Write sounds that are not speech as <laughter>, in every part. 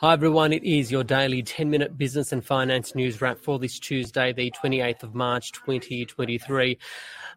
Hi everyone, it is your daily 10 minute business and finance news wrap for this Tuesday, the 28th of March 2023.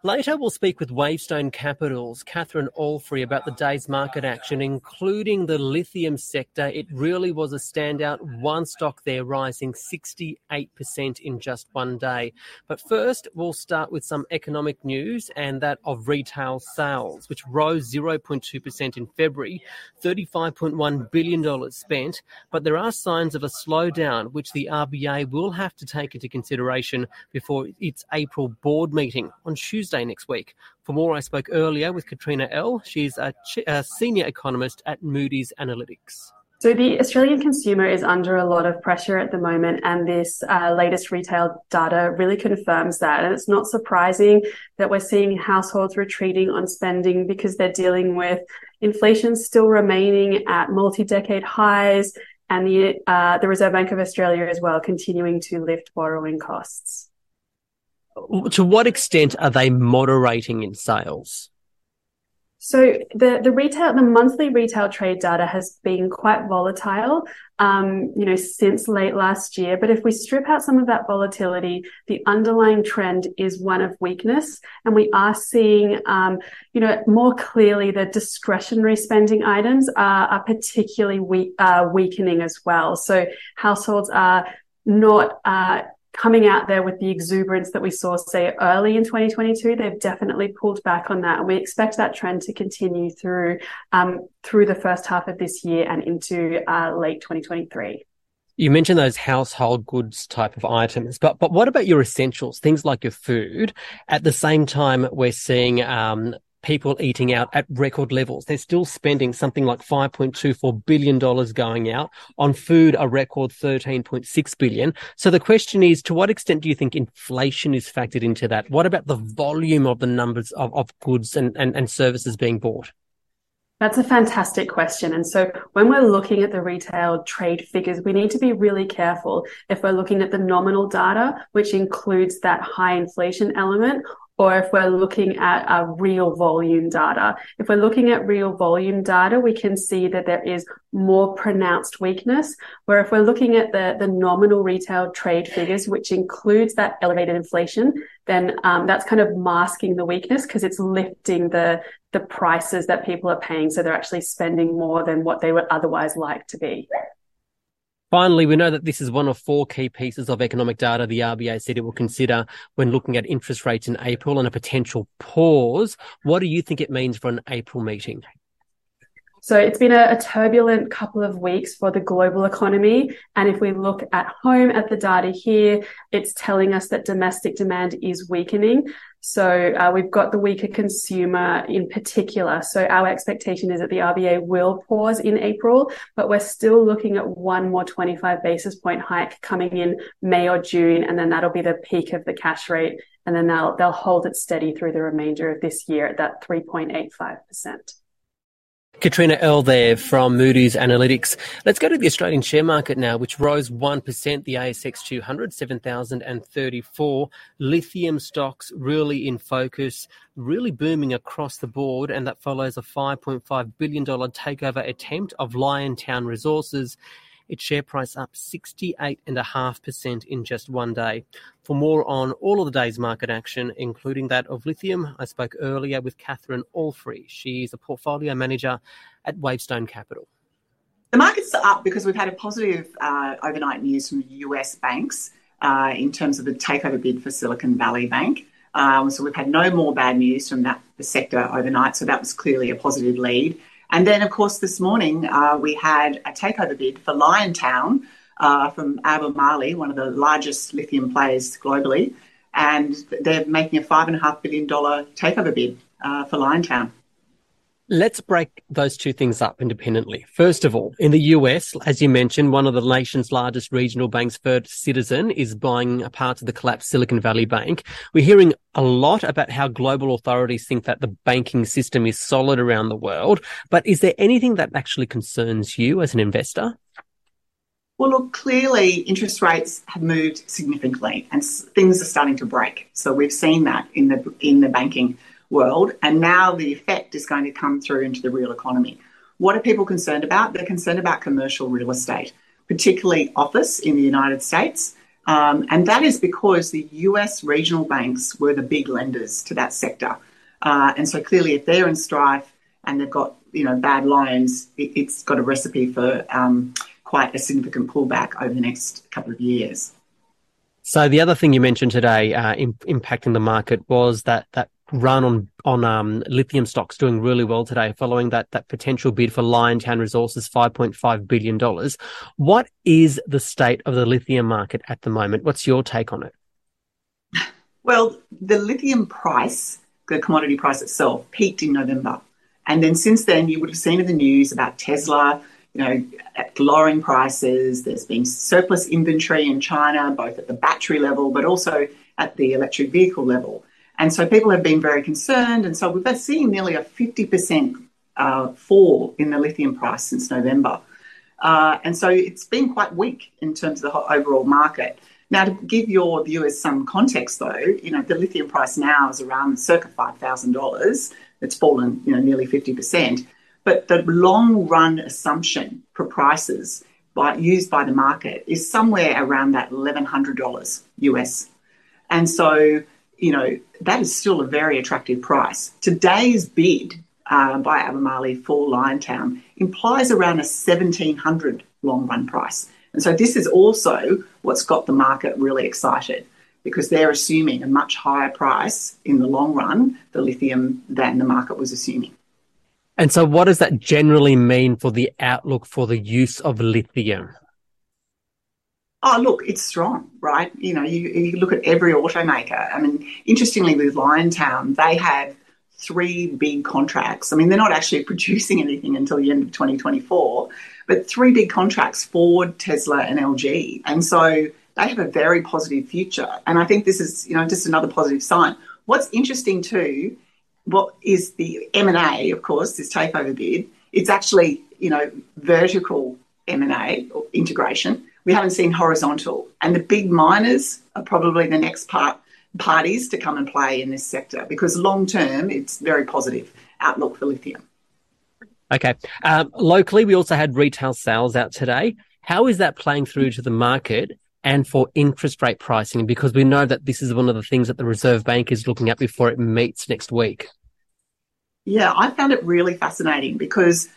Later, we'll speak with Wavestone Capital's Catherine Allfrey about the day's market action, including the lithium sector. It really was a standout. One stock there rising 68% in just one day. But first, we'll start with some economic news and that of retail sales, which rose 0.2% in February, $35.1 billion spent. But there are signs of a slowdown, which the RBA will have to take into consideration before its April board meeting on Tuesday. Next week. For more, I spoke earlier with Katrina Ell. She's a, a senior economist at Moody's Analytics. So the Australian consumer is under a lot of pressure at the moment, and this uh, latest retail data really confirms that. And it's not surprising that we're seeing households retreating on spending because they're dealing with inflation still remaining at multi-decade highs, and the uh, the Reserve Bank of Australia as well continuing to lift borrowing costs to what extent are they moderating in sales? So the the retail the monthly retail trade data has been quite volatile, um, you know, since late last year. But if we strip out some of that volatility, the underlying trend is one of weakness, and we are seeing, um, you know, more clearly the discretionary spending items are, are particularly weak, uh, weakening as well. So households are not uh, coming out there with the exuberance that we saw, say, early in 2022. They've definitely pulled back on that, and we expect that trend to continue through um, through the first half of this year and into uh, late 2023. You mentioned those household goods type of items, but but what about your essentials, things like your food? At the same time, we're seeing um, people eating out at record levels. They're still spending something like $5.24 billion going out on food, a record 13.6 billion. So the question is, to what extent do you think inflation is factored into that? What about the volume of the numbers of, of goods and, and, and services being bought? That's a fantastic question. And so when we're looking at the retail trade figures, we need to be really careful if we're looking at the nominal data, which includes that high inflation element, or if we're looking at a real volume data. If we're looking at real volume data, we can see that there is more pronounced weakness. Where if we're looking at the, the nominal retail trade figures, which includes that elevated inflation, then um, that's kind of masking the weakness because it's lifting the the prices that people are paying. So they're actually spending more than what they would otherwise like to be. Finally, we know that this is one of four key pieces of economic data the RBA said it will consider when looking at interest rates in April and a potential pause. What do you think it means for an April meeting? So it's been a, a, turbulent couple of weeks for the global economy. And if we look at home at the data here, it's telling us that domestic demand is weakening. So uh, we've got the weaker consumer in particular. So our expectation is that the RBA will pause in April, but we're still looking at one more 25 basis point hike coming in May or June. And then that'll be the peak of the cash rate. And then they'll, they'll hold it steady through the remainder of this year at that 3.85%. Katrina Ell there from Moody's Analytics. Let's go to the Australian share market now, which rose 1%, the ASX 200, 7,034. Lithium stocks really in focus, really booming across the board, and that follows a $5.5 billion takeover attempt of Liontown Resources its share price up 68.5% in just one day. For more on all of the day's market action, including that of lithium, I spoke earlier with Catherine Allfrey. She's a portfolio manager at Wavestone Capital. The market's are up because we've had a positive uh, overnight news from US banks uh, in terms of the takeover bid for Silicon Valley Bank. Um, so we've had no more bad news from that sector overnight. So that was clearly a positive lead. And then, of course, this morning uh, we had a takeover bid for Liontown uh, from Albemarle, one of the largest lithium players globally, and they're making a five and a half billion dollar takeover bid uh, for Liontown. Let's break those two things up independently. First of all, in the US, as you mentioned, one of the nation's largest regional banks, First Citizen, is buying a part of the collapsed Silicon Valley Bank. We're hearing a lot about how global authorities think that the banking system is solid around the world. But is there anything that actually concerns you as an investor? Well, look, clearly interest rates have moved significantly and things are starting to break. So we've seen that in the, in the banking world, and now the effect is going to come through into the real economy. What are people concerned about? They're concerned about commercial real estate, particularly office in the United States. Um, and that is because the US regional banks were the big lenders to that sector. Uh, and so clearly, if they're in strife and they've got you know bad loans, it, has got a recipe for um, quite a significant pullback over the next couple of years. So the other thing you mentioned today uh, in, impacting the market was that that run on on um, lithium stocks doing really well today, following that that potential bid for Liontown Resources, five point five billion dollars. What is the state of the lithium market at the moment? What's your take on it? Well, the lithium price, the commodity price itself, peaked in November, and then since then, you would have seen in the news about Tesla. You know, at lowering prices. There's been surplus inventory in China, both at the battery level, but also at the electric vehicle level. And so people have been very concerned. And so we've seen nearly a 50% uh, fall in the lithium price since November. Uh, and so it's been quite weak in terms of the overall market. Now, to give your viewers some context, though, you know the lithium price now is around circa five thousand dollars. It's fallen, you know, nearly fifty percent. But the long run assumption for prices by, used by the market is somewhere around that eleven hundred dollars US. And so you know, that is still a very attractive price. Today's bid uh, by Albemarle for Liontown implies around a 1700 long run price. And so this is also what's got the market really excited because they're assuming a much higher price in the long run for lithium than the market was assuming. And so, what does that generally mean for the outlook for the use of lithium? Oh, look, it's strong, right? You know, you, you look at every automaker. I mean, interestingly, with Liontown, they have three big contracts. I mean, they're not actually <laughs> producing anything until the end of 2024, but three big contracts Ford, Tesla, and LG. And so they have a very positive future. And I think this is, you know, just another positive sign. What's interesting too, what is the M&A, of course, this takeover bid, it's actually, you know, vertical M&A or integration we haven't seen horizontal. And the big miners are probably the next part parties to come and play in this sector because long term it's very positive outlook for lithium. Okay. Um, locally, we also had retail sales out today. How is that playing through to the market and for interest rate pricing? Because we know that this is one of the things that the Reserve Bank is looking at before it meets next week. Yeah, I found it really fascinating because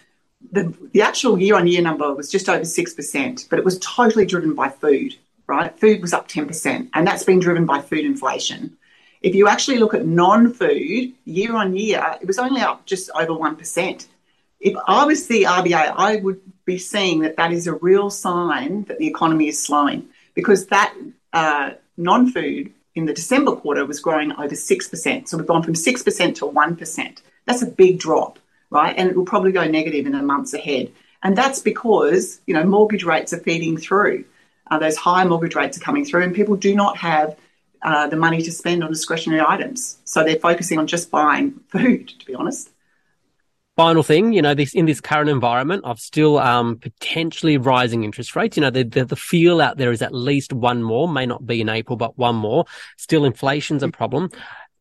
the, the actual year on year number was just over 6%, but it was totally driven by food, right? Food was up 10%, and that's been driven by food inflation. If you actually look at non food, year on year, it was only up just over 1%. If I was the RBA, I would be seeing that that is a real sign that the economy is slowing because that uh, non food in the December quarter was growing over 6%. So we've gone from 6% to 1%. That's a big drop right? And it will probably go negative in the months ahead. And that's because, you know, mortgage rates are feeding through. Uh, those high mortgage rates are coming through, and people do not have uh, the money to spend on discretionary items. So they're focusing on just buying <laughs> food, to be honest. Final thing, you know, this in this current environment of still um, potentially rising interest rates, you know, the, the, the feel out there is at least one more, may not be in April, but one more. Still, inflation's a problem.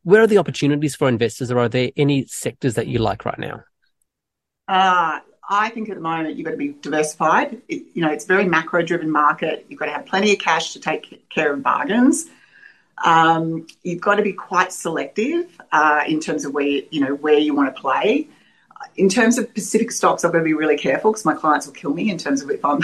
Where are the opportunities for investors, or are there any sectors that you like right now? Uh, I think at the moment you've got to be diversified. It, you know, it's a very macro driven market. You've got to have plenty of cash to take care of bargains. Um, you've got to be quite selective uh, in terms of where you know where you want to play. In terms of Pacific stocks, I've got to be really careful because my clients will kill me in terms of if I'm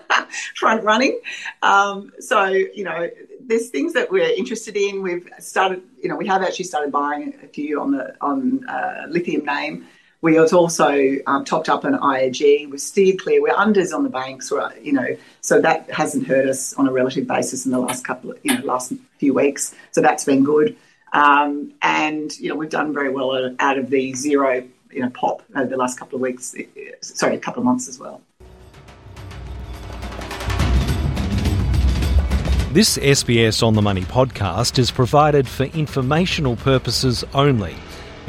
<laughs> front running. Um, so you know, there's things that we're interested in. We've started, you know, we have actually started buying a few on the on uh, lithium name. We have also um, topped up an IAG. We've steered clear. We're unders on the banks? You know, so that hasn't hurt us on a relative basis in the last couple of, you know, last few weeks. So that's been good. Um, and, you know, we've done very well out of the zero, you know, pop over the last couple of weeks, sorry, a couple of months as well. This SBS On the Money podcast is provided for informational purposes only